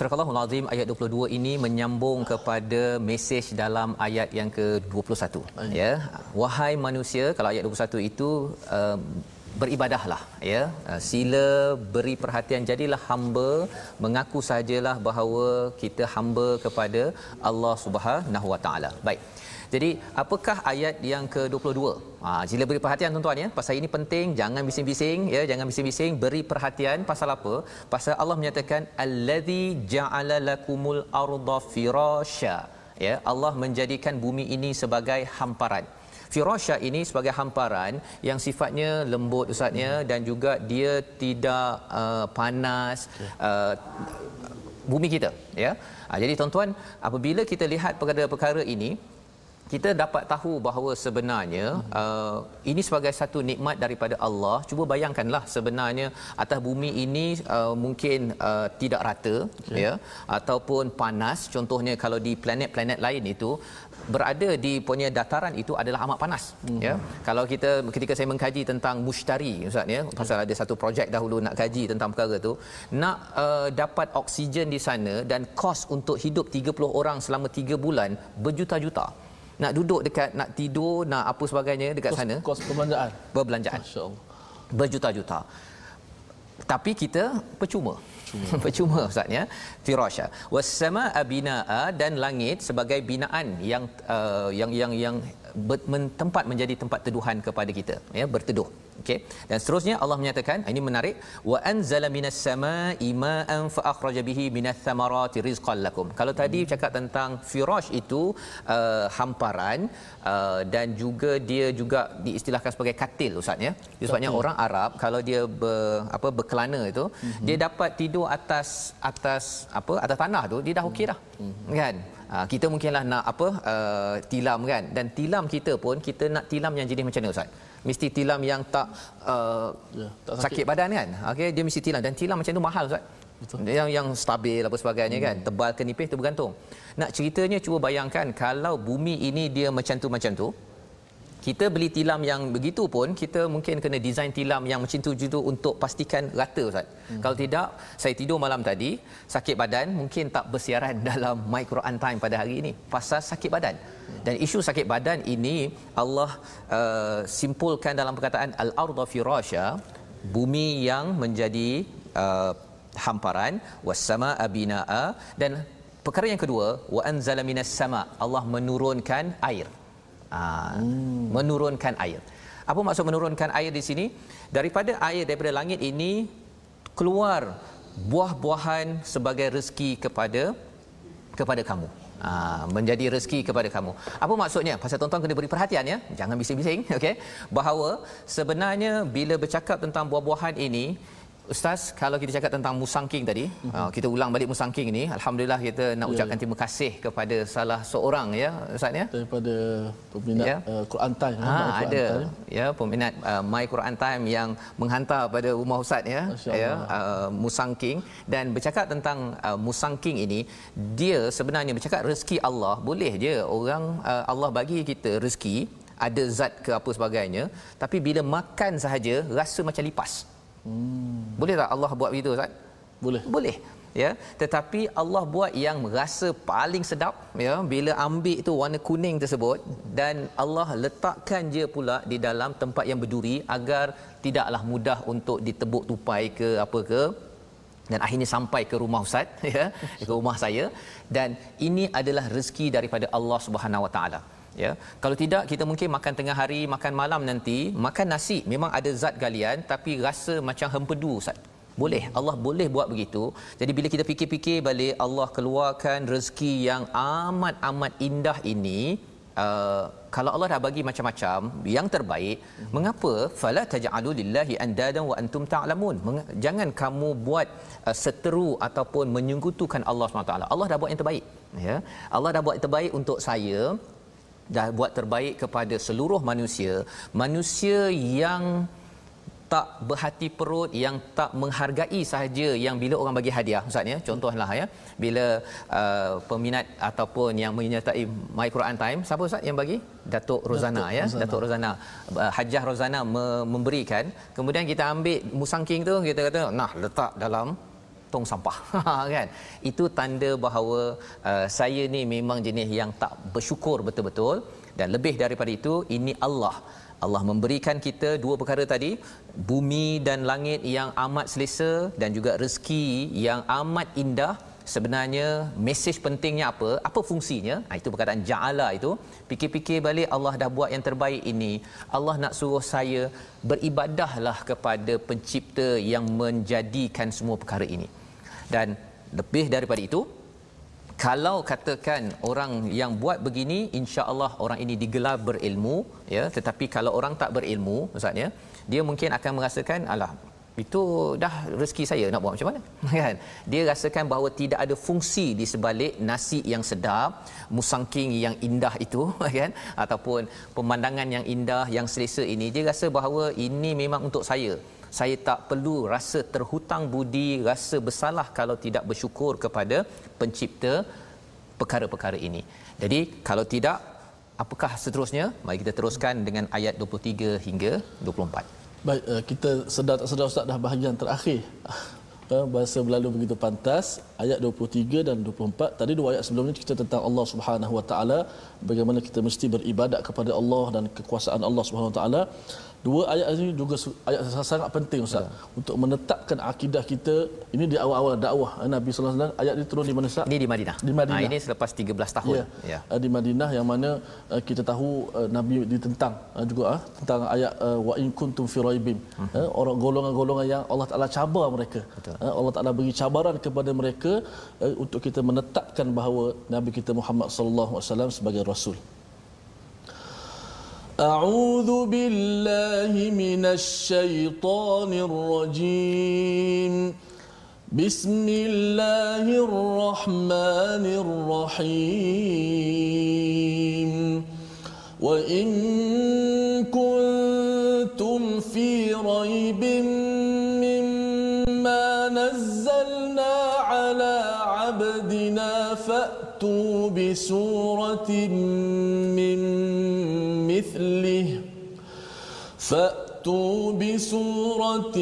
Surah Al Azim ayat 22 ini menyambung kepada mesej dalam ayat yang ke-21 ya wahai manusia kalau ayat 21 itu uh, beribadahlah ya. Uh, sila beri perhatian jadilah hamba mengaku sajalah bahawa kita hamba kepada Allah Subhanahu Wa Taala. Baik. Jadi apakah ayat yang ke-22 ha sila beri perhatian tuan-tuan ya. Pasal ini penting jangan bising-bising ya. Jangan bising-bising beri perhatian pasal apa? Pasal Allah menyatakan allazi ja'ala lakumul arda firasya ya Allah menjadikan bumi ini sebagai hamparan Firasya ini sebagai hamparan yang sifatnya lembut ustaznya hmm. dan juga dia tidak uh, panas uh, bumi kita ya. Ha, jadi tuan-tuan apabila kita lihat perkara-perkara ini kita dapat tahu bahawa sebenarnya uh, ini sebagai satu nikmat daripada Allah. Cuba bayangkanlah sebenarnya atas bumi ini uh, mungkin uh, tidak rata okay. ya ataupun panas. Contohnya kalau di planet-planet lain itu berada di punya dataran itu adalah amat panas hmm. ya. Kalau kita ketika saya mengkaji tentang mushtari ustaz ya pasal ada satu projek dahulu nak kaji tentang perkara tu nak uh, dapat oksigen di sana dan kos untuk hidup 30 orang selama 3 bulan berjuta-juta. Nak duduk dekat nak tidur nak apa sebagainya dekat kos, sana. kos perbelanjaan? Berbelanjaan masyaallah berjuta-juta. Tapi kita percuma percuma. Ustaz ya. Firasya wasamaa binaa dan langit sebagai binaan yang uh, yang yang yang tempat menjadi tempat teduhan kepada kita ya berteduh okey dan seterusnya Allah menyatakan ini menarik wa anzala minas samaa'i ma'an fa akhraja bihi minats thamarati rizqan lakum kalau tadi hmm. cakap tentang firash itu uh, hamparan uh, dan juga dia juga diistilahkan sebagai katil ustaz ya sebabnya okay. orang Arab kalau dia ber, apa berkelana itu hmm. dia dapat tidur atas atas apa atas tanah tu dia dah okey dah hmm. kan kita mungkinlah nak apa uh, tilam kan dan tilam kita pun kita nak tilam yang jenis macam mana ustaz mesti tilam yang tak, uh, ya, tak sakit. sakit badan kan okey dia mesti tilam dan tilam macam tu mahal ustaz Betul. yang yang stabil apa sebagainya kan? hmm. kan tebal ke nipis tu bergantung nak ceritanya cuba bayangkan kalau bumi ini dia macam tu macam tu kita beli tilam yang begitu pun kita mungkin kena design tilam yang macam tu juga untuk pastikan rata ustaz. Hmm. Kalau tidak saya tidur malam tadi sakit badan mungkin tak bersiaran dalam My Quran Time pada hari ini pasal sakit badan. Dan isu sakit badan ini Allah uh, simpulkan dalam perkataan al-ardha firasya bumi yang menjadi uh, hamparan was-samaa binaa dan perkara yang kedua wa anzala minas sama Allah menurunkan air Ha, hmm. menurunkan air. Apa maksud menurunkan air di sini? Daripada air daripada langit ini keluar buah-buahan sebagai rezeki kepada kepada kamu. Ha, menjadi rezeki kepada kamu. Apa maksudnya? Pasal tuan-tuan kena beri perhatian ya. Jangan bising-bising, okey. Bahawa sebenarnya bila bercakap tentang buah-buahan ini Ustaz, kalau kita cakap tentang musangking tadi, mm-hmm. kita ulang balik musangking ini, alhamdulillah kita nak ya, ucapkan ya. terima kasih kepada salah seorang ya, Ustaz ya. Daripada peminat ya. uh, Quran Time. Ha, Quran ada Time. ya peminat uh, My Quran Time yang menghantar pada rumah Ustaz ya, ya uh, musangking dan bercakap tentang uh, musangking ini, dia sebenarnya bercakap rezeki Allah, boleh je orang uh, Allah bagi kita rezeki ada zat ke apa sebagainya tapi bila makan sahaja rasa macam lipas Hmm. Boleh tak Allah buat begitu Ustaz? Boleh. Boleh. ya tetapi Allah buat yang rasa paling sedap ya bila ambil tu warna kuning tersebut dan Allah letakkan je pula di dalam tempat yang berduri agar tidaklah mudah untuk ditebuk tupai ke apa ke dan akhirnya sampai ke rumah ustaz ya ke rumah saya dan ini adalah rezeki daripada Allah Subhanahu Wa Taala ya. Kalau tidak kita mungkin makan tengah hari makan malam nanti. Makan nasi memang ada zat galian tapi rasa macam hempedu ustaz. Boleh. Allah boleh buat begitu. Jadi bila kita fikir-fikir balik Allah keluarkan rezeki yang amat amat indah ini uh, kalau Allah dah bagi macam-macam yang terbaik hmm. mengapa? Fala taj'alu lillahi andadan wa antum ta'lamun. Jangan kamu buat uh, seteru ataupun menyekutukan Allah SWT Allah dah buat yang terbaik. Ya. Allah dah buat yang terbaik untuk saya dah buat terbaik kepada seluruh manusia manusia yang tak berhati perut yang tak menghargai sahaja yang bila orang bagi hadiah. Ustaz ya contohlah ya bila uh, peminat ataupun yang menyertai my Quran time siapa ustaz yang bagi? Datuk Rozana Datuk ya Rozana. Datuk Rozana. Uh, Hajah Rozana me- memberikan. Kemudian kita ambil musangking tu kita kata nah letak dalam tong sampah. Kan? Itu tanda bahawa uh, saya ni memang jenis yang tak bersyukur betul-betul. Dan lebih daripada itu ini Allah. Allah memberikan kita dua perkara tadi bumi dan langit yang amat selesa dan juga rezeki yang amat indah. Sebenarnya mesej pentingnya apa? Apa fungsinya? Ha, itu perkataan ja'ala itu. Fikir-fikir balik Allah dah buat yang terbaik ini. Allah nak suruh saya beribadahlah kepada pencipta yang menjadikan semua perkara ini dan lebih daripada itu kalau katakan orang yang buat begini insya-Allah orang ini digelar berilmu ya. Tetapi kalau orang tak berilmu maksudnya dia mungkin akan merasakan alah itu dah rezeki saya nak buat macam mana? Kan? Dia rasakan bahawa tidak ada fungsi di sebalik nasi yang sedap musangking yang indah itu kan? Ataupun pemandangan yang indah yang selesa ini. Dia rasa bahawa ini memang untuk saya saya tak perlu rasa terhutang budi rasa bersalah kalau tidak bersyukur kepada pencipta perkara-perkara ini. Jadi kalau tidak apakah seterusnya? Mari kita teruskan dengan ayat 23 hingga 24 Baik, uh, kita sedar tak sedar Ustaz dah bahagian terakhir. Uh, bahasa berlalu begitu pantas. Ayat 23 dan 24 tadi dua ayat sebelumnya cerita tentang Allah Subhanahu Wa Taala bagaimana kita mesti beribadat kepada Allah dan kekuasaan Allah Subhanahu Wa Taala Dua ayat ini juga ayat sangat penting Ustaz ya. untuk menetapkan akidah kita. Ini di awal-awal dakwah eh, Nabi sallallahu alaihi wasallam. Ayat ini turun di mana Ustaz? Ini di Madinah. Di Madinah. Ha, ini selepas 13 tahun. Ya. ya. Eh, di Madinah yang mana uh, kita tahu Nabi ditentang juga tentang ayat wa in kuntum fi raibin. Uh-huh. Uh, orang golongan-golongan yang Allah Taala cabar mereka. Uh, Allah Taala beri cabaran kepada mereka untuk kita menetapkan bahawa Nabi kita Muhammad sallallahu alaihi wasallam sebagai rasul. أعوذ بالله من الشيطان الرجيم. بسم الله الرحمن الرحيم. وإن كنتم في ريب مما نزلنا على عبدنا فأتوا بسورة من فأتوا بسورة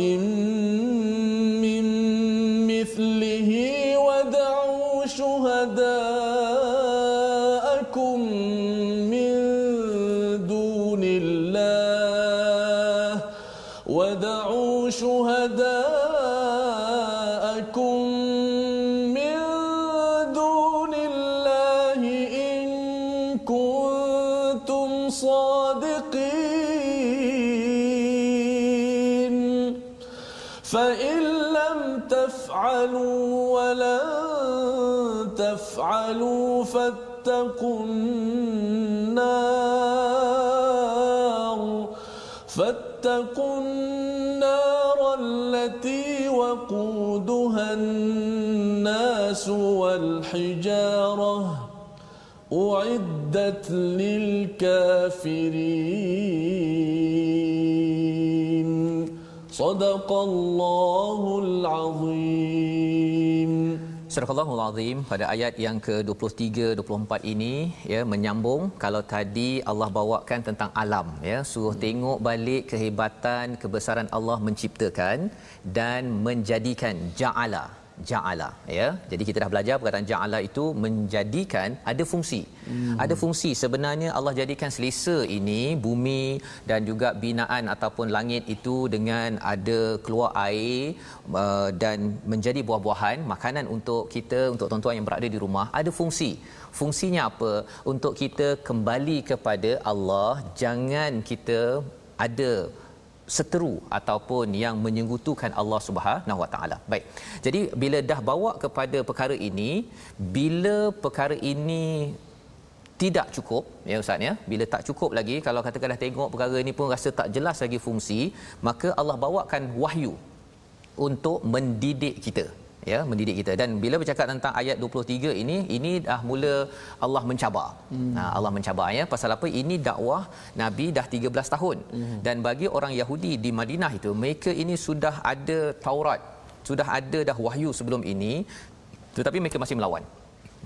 الناس والحجارة أعدت للكافرين صدق الله العظيم Surah Al-Azim pada ayat yang ke-23 24 ini ya menyambung kalau tadi Allah bawakan tentang alam ya suruh tengok balik kehebatan kebesaran Allah menciptakan dan menjadikan ja'ala ja'ala ya. Jadi kita dah belajar perkataan ja'ala itu menjadikan ada fungsi. Hmm. ada fungsi. Sebenarnya Allah jadikan selesa ini bumi dan juga binaan ataupun langit itu dengan ada keluar air uh, dan menjadi buah-buahan makanan untuk kita untuk tuan-tuan yang berada di rumah. Ada fungsi. Fungsinya apa? Untuk kita kembali kepada Allah jangan kita ada seteru ataupun yang menyenggutukan Allah Subhanahu Wa Taala. Baik. Jadi bila dah bawa kepada perkara ini, bila perkara ini tidak cukup ya ustaz ya bila tak cukup lagi kalau katakanlah tengok perkara ini pun rasa tak jelas lagi fungsi maka Allah bawakan wahyu untuk mendidik kita ya mendidik kita dan bila bercakap tentang ayat 23 ini ini dah mula Allah mencabar. Hmm. Ha, Allah mencabar ya pasal apa ini dakwah Nabi dah 13 tahun. Hmm. Dan bagi orang Yahudi di Madinah itu mereka ini sudah ada Taurat, sudah ada dah wahyu sebelum ini tetapi mereka masih melawan.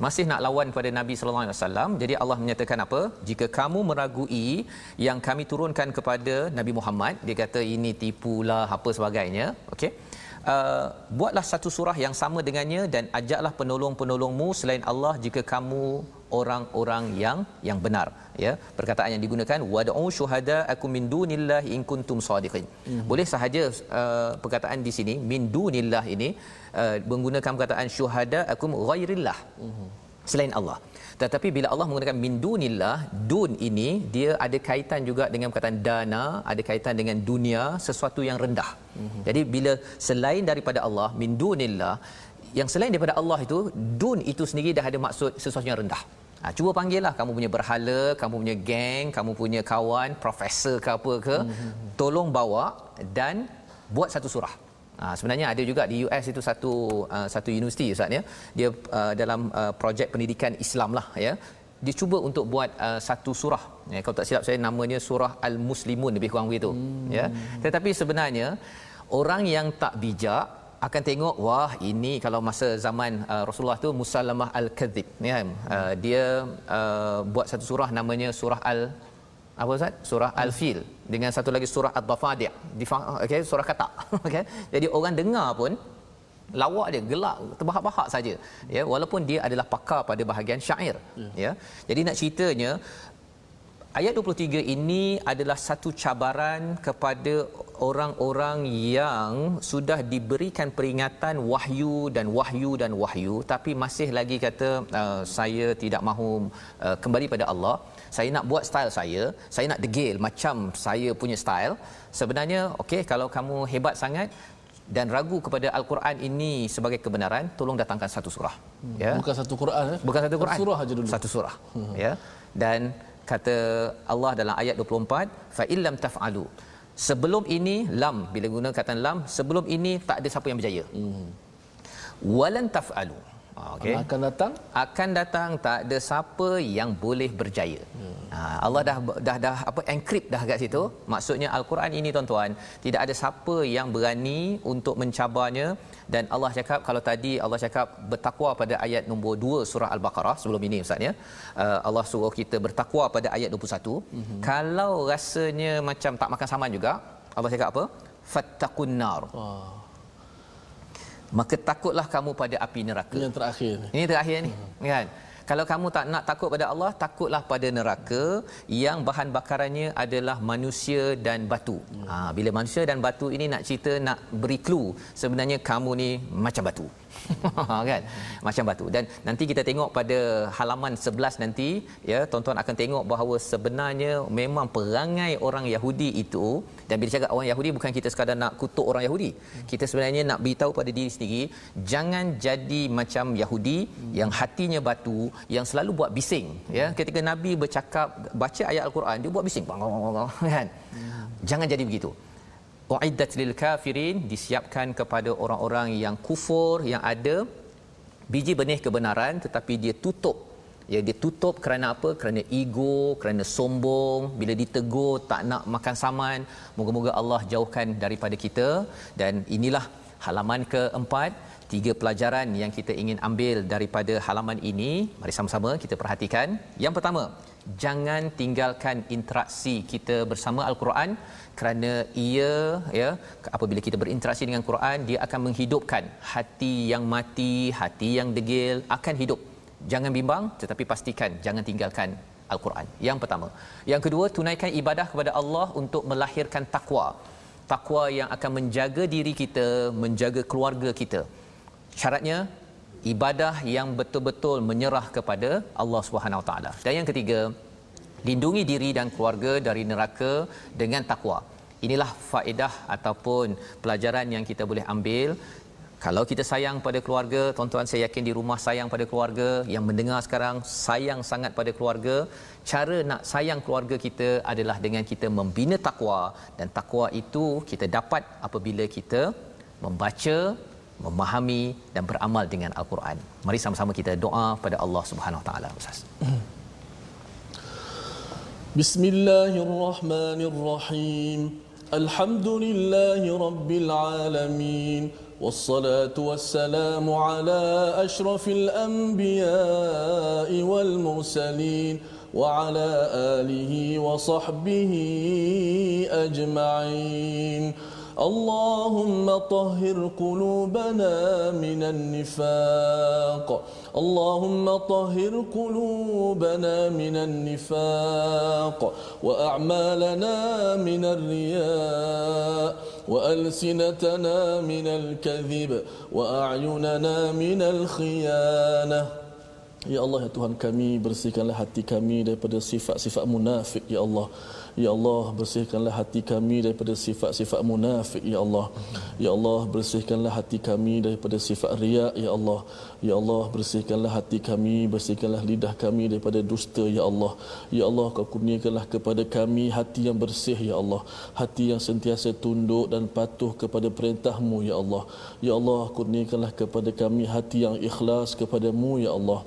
Masih nak lawan pada Nabi sallallahu alaihi wasallam. Jadi Allah menyatakan apa? Jika kamu meragui yang kami turunkan kepada Nabi Muhammad, dia kata ini tipulah apa sebagainya. Okey uh, buatlah satu surah yang sama dengannya dan ajaklah penolong-penolongmu selain Allah jika kamu orang-orang yang yang benar ya perkataan yang digunakan wad'u syuhada'akum min dunillah in kuntum sadiqin mm-hmm. boleh sahaja uh, perkataan di sini min dunillah ini uh, menggunakan perkataan syuhada'akum ghairillah mm-hmm. selain Allah tetapi bila Allah menggunakan min dunillah dun ini dia ada kaitan juga dengan perkataan dana ada kaitan dengan dunia sesuatu yang rendah mm-hmm. jadi bila selain daripada Allah min dunillah yang selain daripada Allah itu dun itu sendiri dah ada maksud sesuatu yang rendah Ha, cuba panggil lah kamu punya berhala, kamu punya geng, kamu punya kawan, profesor ke apa ke. Mm-hmm. Tolong bawa dan buat satu surah. Ha, sebenarnya ada juga di US itu satu uh, satu universiti Ustaz ya. Dia uh, dalam uh, projek pendidikan Islam lah ya. Dia cuba untuk buat uh, satu surah. Ya, kalau tak silap saya namanya surah Al-Muslimun lebih kurang begitu. Hmm. Ya. Tetapi sebenarnya orang yang tak bijak akan tengok wah ini kalau masa zaman uh, Rasulullah tu Musallamah Al-Kadzib ya. Uh, dia uh, buat satu surah namanya surah Al apa Ustaz? Surah Al-Fil. Dengan satu lagi surah Ad-Dafadi' okey surah kata. Okey jadi orang dengar pun lawak dia gelak terbahak-bahak saja. Ya walaupun dia adalah pakar pada bahagian syair. Ya, ya. jadi nak ceritanya ayat 23 ini adalah satu cabaran kepada orang-orang yang sudah diberikan peringatan wahyu dan wahyu dan wahyu tapi masih lagi kata uh, saya tidak mahu uh, kembali pada Allah saya nak buat style saya saya nak degil macam saya punya style. Sebenarnya okey kalau kamu hebat sangat dan ragu kepada al-Quran ini sebagai kebenaran tolong datangkan satu surah hmm. ya. bukan satu Quran eh? Bukan satu Quran. satu surah aja dulu. Satu surah hmm. ya. Dan kata Allah dalam ayat 24 fa illam taf'alu. Sebelum ini lam bila guna kata lam sebelum ini tak ada siapa yang berjaya. Hmm. walan taf'alu Ah, okay. akan datang? Akan datang tak ada siapa yang boleh berjaya. Hmm. ha, Allah dah dah dah apa encrypt dah kat situ. Maksudnya al-Quran ini tuan-tuan tidak ada siapa yang berani untuk mencabarnya. Dan Allah cakap kalau tadi Allah cakap bertakwa pada ayat nombor 2 surah al-Baqarah sebelum ini ustaz ya. Uh, Allah suruh kita bertakwa pada ayat 21 hmm. kalau rasanya macam tak makan saman juga Allah cakap apa? Fattaqun nar. Oh maka takutlah kamu pada api neraka. Ini yang terakhir. Ini terakhir ni, hmm. kan? Kalau kamu tak nak takut pada Allah, takutlah pada neraka yang bahan bakarannya adalah manusia dan batu. Hmm. Ha, bila manusia dan batu ini nak cerita, nak beri clue, sebenarnya kamu ni macam batu. kan? Macam batu. Dan nanti kita tengok pada halaman 11 nanti ya tuan-tuan akan tengok bahawa sebenarnya memang perangai orang Yahudi itu dan bila cakap orang Yahudi bukan kita sekadar nak kutuk orang Yahudi. Kita sebenarnya nak beritahu pada diri sendiri jangan jadi macam Yahudi yang hatinya batu yang selalu buat bising. Ya ketika nabi bercakap baca ayat al-Quran dia buat bising. Kan? Jangan jadi begitu uiddat lil kafirin disiapkan kepada orang-orang yang kufur yang ada biji benih kebenaran tetapi dia tutup. Ya dia tutup kerana apa? Kerana ego kerana sombong. Bila ditegur tak nak makan saman moga-moga Allah jauhkan daripada kita. Dan inilah halaman keempat tiga pelajaran yang kita ingin ambil daripada halaman ini. Mari sama-sama kita perhatikan. Yang pertama jangan tinggalkan interaksi kita bersama al-Quran kerana ia ya apabila kita berinteraksi dengan Quran dia akan menghidupkan hati yang mati hati yang degil akan hidup. Jangan bimbang tetapi pastikan jangan tinggalkan al-Quran. Yang pertama. Yang kedua tunaikan ibadah kepada Allah untuk melahirkan takwa takwa yang akan menjaga diri kita menjaga keluarga kita. Syaratnya ibadah yang betul-betul menyerah kepada Allah Subhanahu Wa Taala. Dan yang ketiga lindungi diri dan keluarga dari neraka dengan takwa. Inilah faedah ataupun pelajaran yang kita boleh ambil kalau kita sayang pada keluarga, tuan-tuan saya yakin di rumah sayang pada keluarga, yang mendengar sekarang sayang sangat pada keluarga, cara nak sayang keluarga kita adalah dengan kita membina takwa dan takwa itu kita dapat apabila kita membaca, memahami dan beramal dengan al-Quran. Mari sama-sama kita doa pada Allah Subhanahu Wa Taala, Ustaz. بسم الله الرحمن الرحيم الحمد لله رب العالمين والصلاة والسلام على أشرف الأنبياء والمرسلين وعلى آله وصحبه أجمعين اللهم طهر قلوبنا من النفاق اللهم طهر قلوبنا من النفاق وأعمالنا من الرياء وألسنتنا من الكذب وأعيننا من الخيانة Ya Allah ya Tuhan kami bersihkanlah hati kami daripada sifat-sifat munafik ya Allah Ya Allah bersihkanlah hati kami daripada sifat-sifat munafik ya Allah. Ya Allah bersihkanlah hati kami daripada sifat riak ya Allah. Ya Allah bersihkanlah hati kami bersihkanlah lidah kami daripada dusta ya Allah. Ya Allah kau kurniakanlah kepada kami hati yang bersih ya Allah. Hati yang sentiasa tunduk dan patuh kepada perintahmu ya Allah. Ya Allah kurniakanlah kepada kami hati yang ikhlas kepadamu ya Allah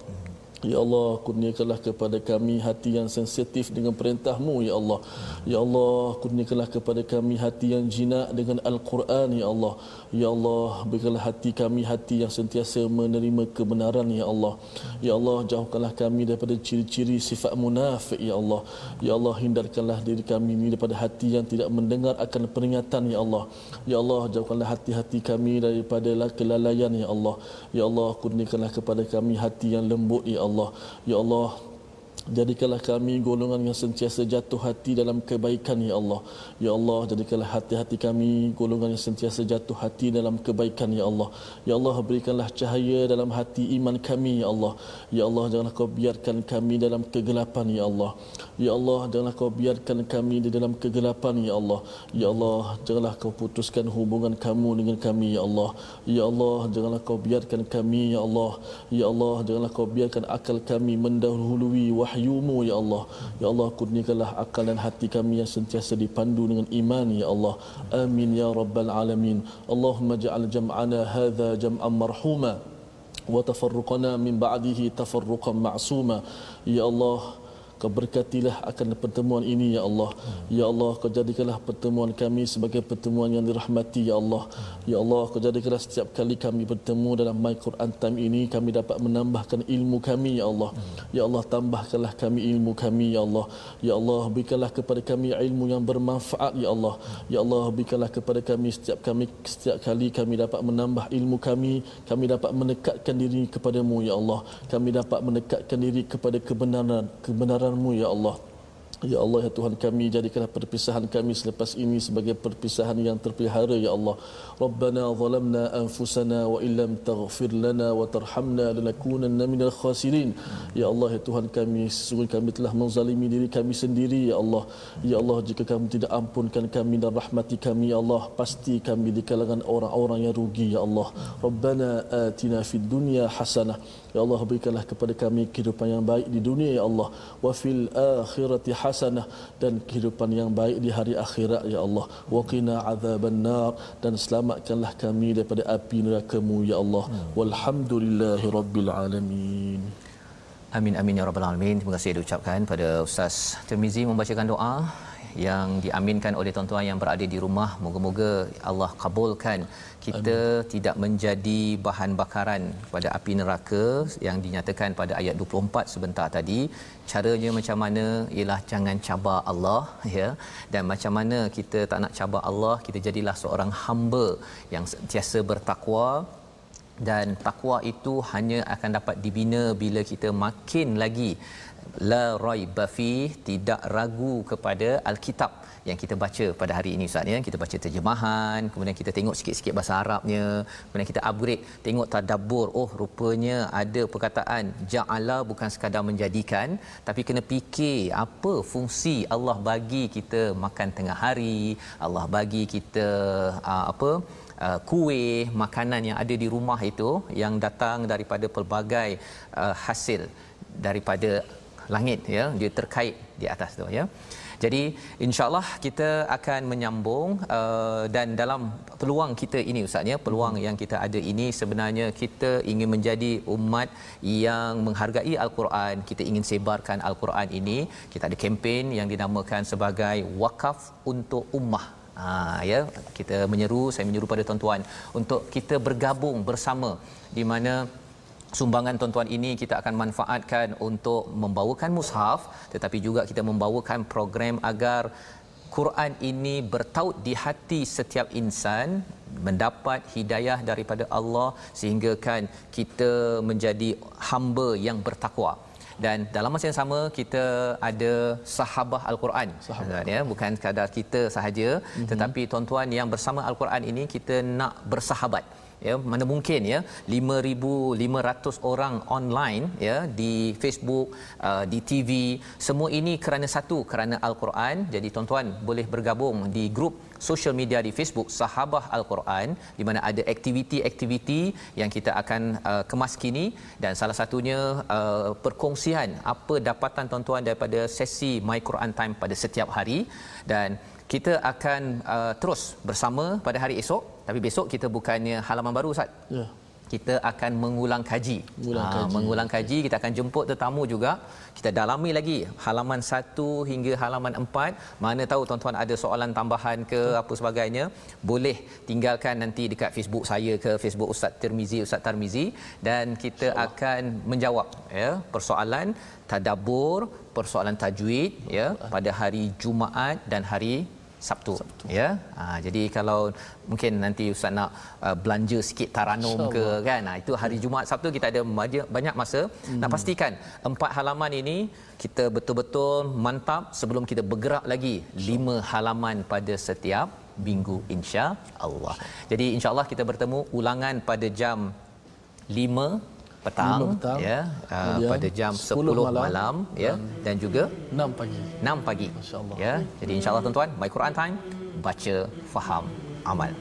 Ya Allah, kurniakanlah kepada kami hati yang sensitif dengan perintahmu, Ya Allah. Ya Allah, kurniakanlah kepada kami hati yang jinak dengan Al-Quran, Ya Allah. Ya Allah, berikanlah hati kami hati yang sentiasa menerima kebenaran, Ya Allah. Ya Allah, jauhkanlah kami daripada ciri-ciri sifat munafik, Ya Allah. Ya Allah, hindarkanlah diri kami ini daripada hati yang tidak mendengar akan peringatan, Ya Allah. Ya Allah, jauhkanlah hati-hati kami daripada kelalaian, Ya Allah. Ya Allah, kurniakanlah kepada kami hati yang lembut, Ya Allah. Allah ya Allah Jadikanlah kami golongan yang sentiasa jatuh hati dalam kebaikan ya Allah. Ya Allah, jadikanlah hati-hati kami golongan yang sentiasa jatuh hati dalam kebaikan ya Allah. Ya Allah, berikanlah cahaya dalam hati iman kami ya Allah. Ya Allah, janganlah kau biarkan kami dalam kegelapan ya Allah. Ya Allah, janganlah kau biarkan kami di dalam kegelapan ya Allah. Ya Allah, janganlah kau putuskan hubungan kamu dengan kami ya Allah. Ya Allah, janganlah kau biarkan kami ya Allah. Ya Allah, janganlah kau biarkan akal kami mendahului wahyu wahyumu ya Allah. Ya Allah kurniakanlah akal dan hati kami yang sentiasa dipandu dengan iman ya Allah. Amin ya rabbal alamin. Allahumma ja'al jam'ana hadha jam'an marhuma tafarruqana min ba'dihi tafarruqan ma'suma. Ya Allah Kau berkatilah akan pertemuan ini ya Allah. Ya Allah, kau jadikanlah pertemuan kami sebagai pertemuan yang dirahmati ya Allah. Ya Allah, kau jadikanlah setiap kali kami bertemu dalam My Quran Time ini kami dapat menambahkan ilmu kami ya Allah. Ya Allah, tambahkanlah kami ilmu kami ya Allah. Ya Allah, berikanlah kepada kami ilmu yang bermanfaat ya Allah. Ya Allah, berikanlah kepada kami setiap kami setiap kali kami dapat menambah ilmu kami, kami dapat mendekatkan diri kepadamu ya Allah. Kami dapat mendekatkan diri kepada kebenaran kebenaran kemurahan ya Allah Ya Allah ya Tuhan kami jadikanlah perpisahan kami selepas ini sebagai perpisahan yang terpelihara ya Allah. Rabbana zalamna anfusana wa illam taghfir lana wa tarhamna lanakunanna minal khasirin. Ya Allah ya Tuhan kami sesungguhnya kami telah menzalimi diri kami sendiri ya Allah. Ya Allah jika kamu tidak ampunkan kami dan rahmati kami ya Allah pasti kami di kalangan orang-orang yang rugi ya Allah. Rabbana atina fid dunya hasanah. Ya Allah berikanlah kepada kami kehidupan yang baik di dunia ya Allah. Wa fil akhirati hasanah dan kehidupan yang baik di hari akhirat ya Allah. Wa qina adzaban nar dan selamatkanlah kami daripada api neraka-Mu ya Allah. Walhamdulillahi rabbil alamin. Amin amin ya rabbal alamin. Terima kasih diucapkan pada ustaz Tirmizi membacakan doa yang diaminkan oleh tuan-tuan yang berada di rumah. Moga-moga Allah kabulkan kita Amin. tidak menjadi bahan bakaran pada api neraka yang dinyatakan pada ayat 24 sebentar tadi caranya macam mana ialah jangan cabar Allah ya dan macam mana kita tak nak cabar Allah kita jadilah seorang hamba yang sentiasa bertakwa dan takwa itu hanya akan dapat dibina bila kita makin lagi la raiba fi tidak ragu kepada alkitab yang kita baca pada hari ini Ustaz ya. Kita baca terjemahan kemudian kita tengok sikit-sikit bahasa Arabnya kemudian kita upgrade tengok tadabbur. Oh rupanya ada perkataan ja'ala bukan sekadar menjadikan tapi kena fikir apa fungsi Allah bagi kita makan tengah hari Allah bagi kita uh, apa uh, kuih makanan yang ada di rumah itu yang datang daripada pelbagai uh, hasil daripada langit ya dia terkait di atas tu ya. Jadi insyaallah kita akan menyambung uh, dan dalam peluang kita ini ustaz ya peluang yang kita ada ini sebenarnya kita ingin menjadi umat yang menghargai al-Quran. Kita ingin sebarkan al-Quran ini. Kita ada kempen yang dinamakan sebagai wakaf untuk ummah Ha, ya kita menyeru saya menyeru pada tuan-tuan untuk kita bergabung bersama di mana sumbangan tuan-tuan ini kita akan manfaatkan untuk membawakan mushaf tetapi juga kita membawakan program agar Quran ini bertaut di hati setiap insan mendapat hidayah daripada Allah sehingga kan kita menjadi hamba yang bertakwa dan dalam masa yang sama kita ada sahabah al-Quran. Sahabat ya bukan sekadar kita sahaja mm-hmm. tetapi tuan-tuan yang bersama al-Quran ini kita nak bersahabat. Ya mana mungkin ya 5500 orang online ya di Facebook uh, di TV semua ini kerana satu kerana al-Quran. Jadi tuan-tuan boleh bergabung di grup social media di Facebook Sahabah Al-Quran di mana ada aktiviti-aktiviti yang kita akan uh, kemas kini dan salah satunya uh, perkongsian apa dapatan tuan-tuan daripada sesi My Quran Time pada setiap hari dan kita akan uh, terus bersama pada hari esok tapi besok kita bukannya halaman baru Ustaz. Ya. Kita akan mengulang kaji. Mengulang ha, kaji. mengulang kaji kita akan jemput tetamu juga. Kita dalami lagi halaman 1 hingga halaman 4. Mana tahu tuan-tuan ada soalan tambahan ke apa sebagainya, boleh tinggalkan nanti dekat Facebook saya ke Facebook Ustaz Tirmizi Ustaz Tarmizi dan kita akan menjawab ya persoalan tadabbur, persoalan tajwid ya pada hari Jumaat dan hari Sabtu, Sabtu. ya. Ha, jadi kalau mungkin nanti ustaz nak uh, belanja sikit taranum ke kan. Ha, itu hari Jumaat Sabtu kita ada banyak masa hmm. nak pastikan empat halaman ini kita betul-betul mantap sebelum kita bergerak lagi lima halaman pada setiap minggu insya-Allah. Jadi insya-Allah kita bertemu ulangan pada jam 5 petang, petang. ya uh, pada jam 10, 10 malam, malam ya dan juga 6 pagi. 6 pagi. Insyaallah ya jadi insyaallah tuan-tuan my Quran time baca faham amal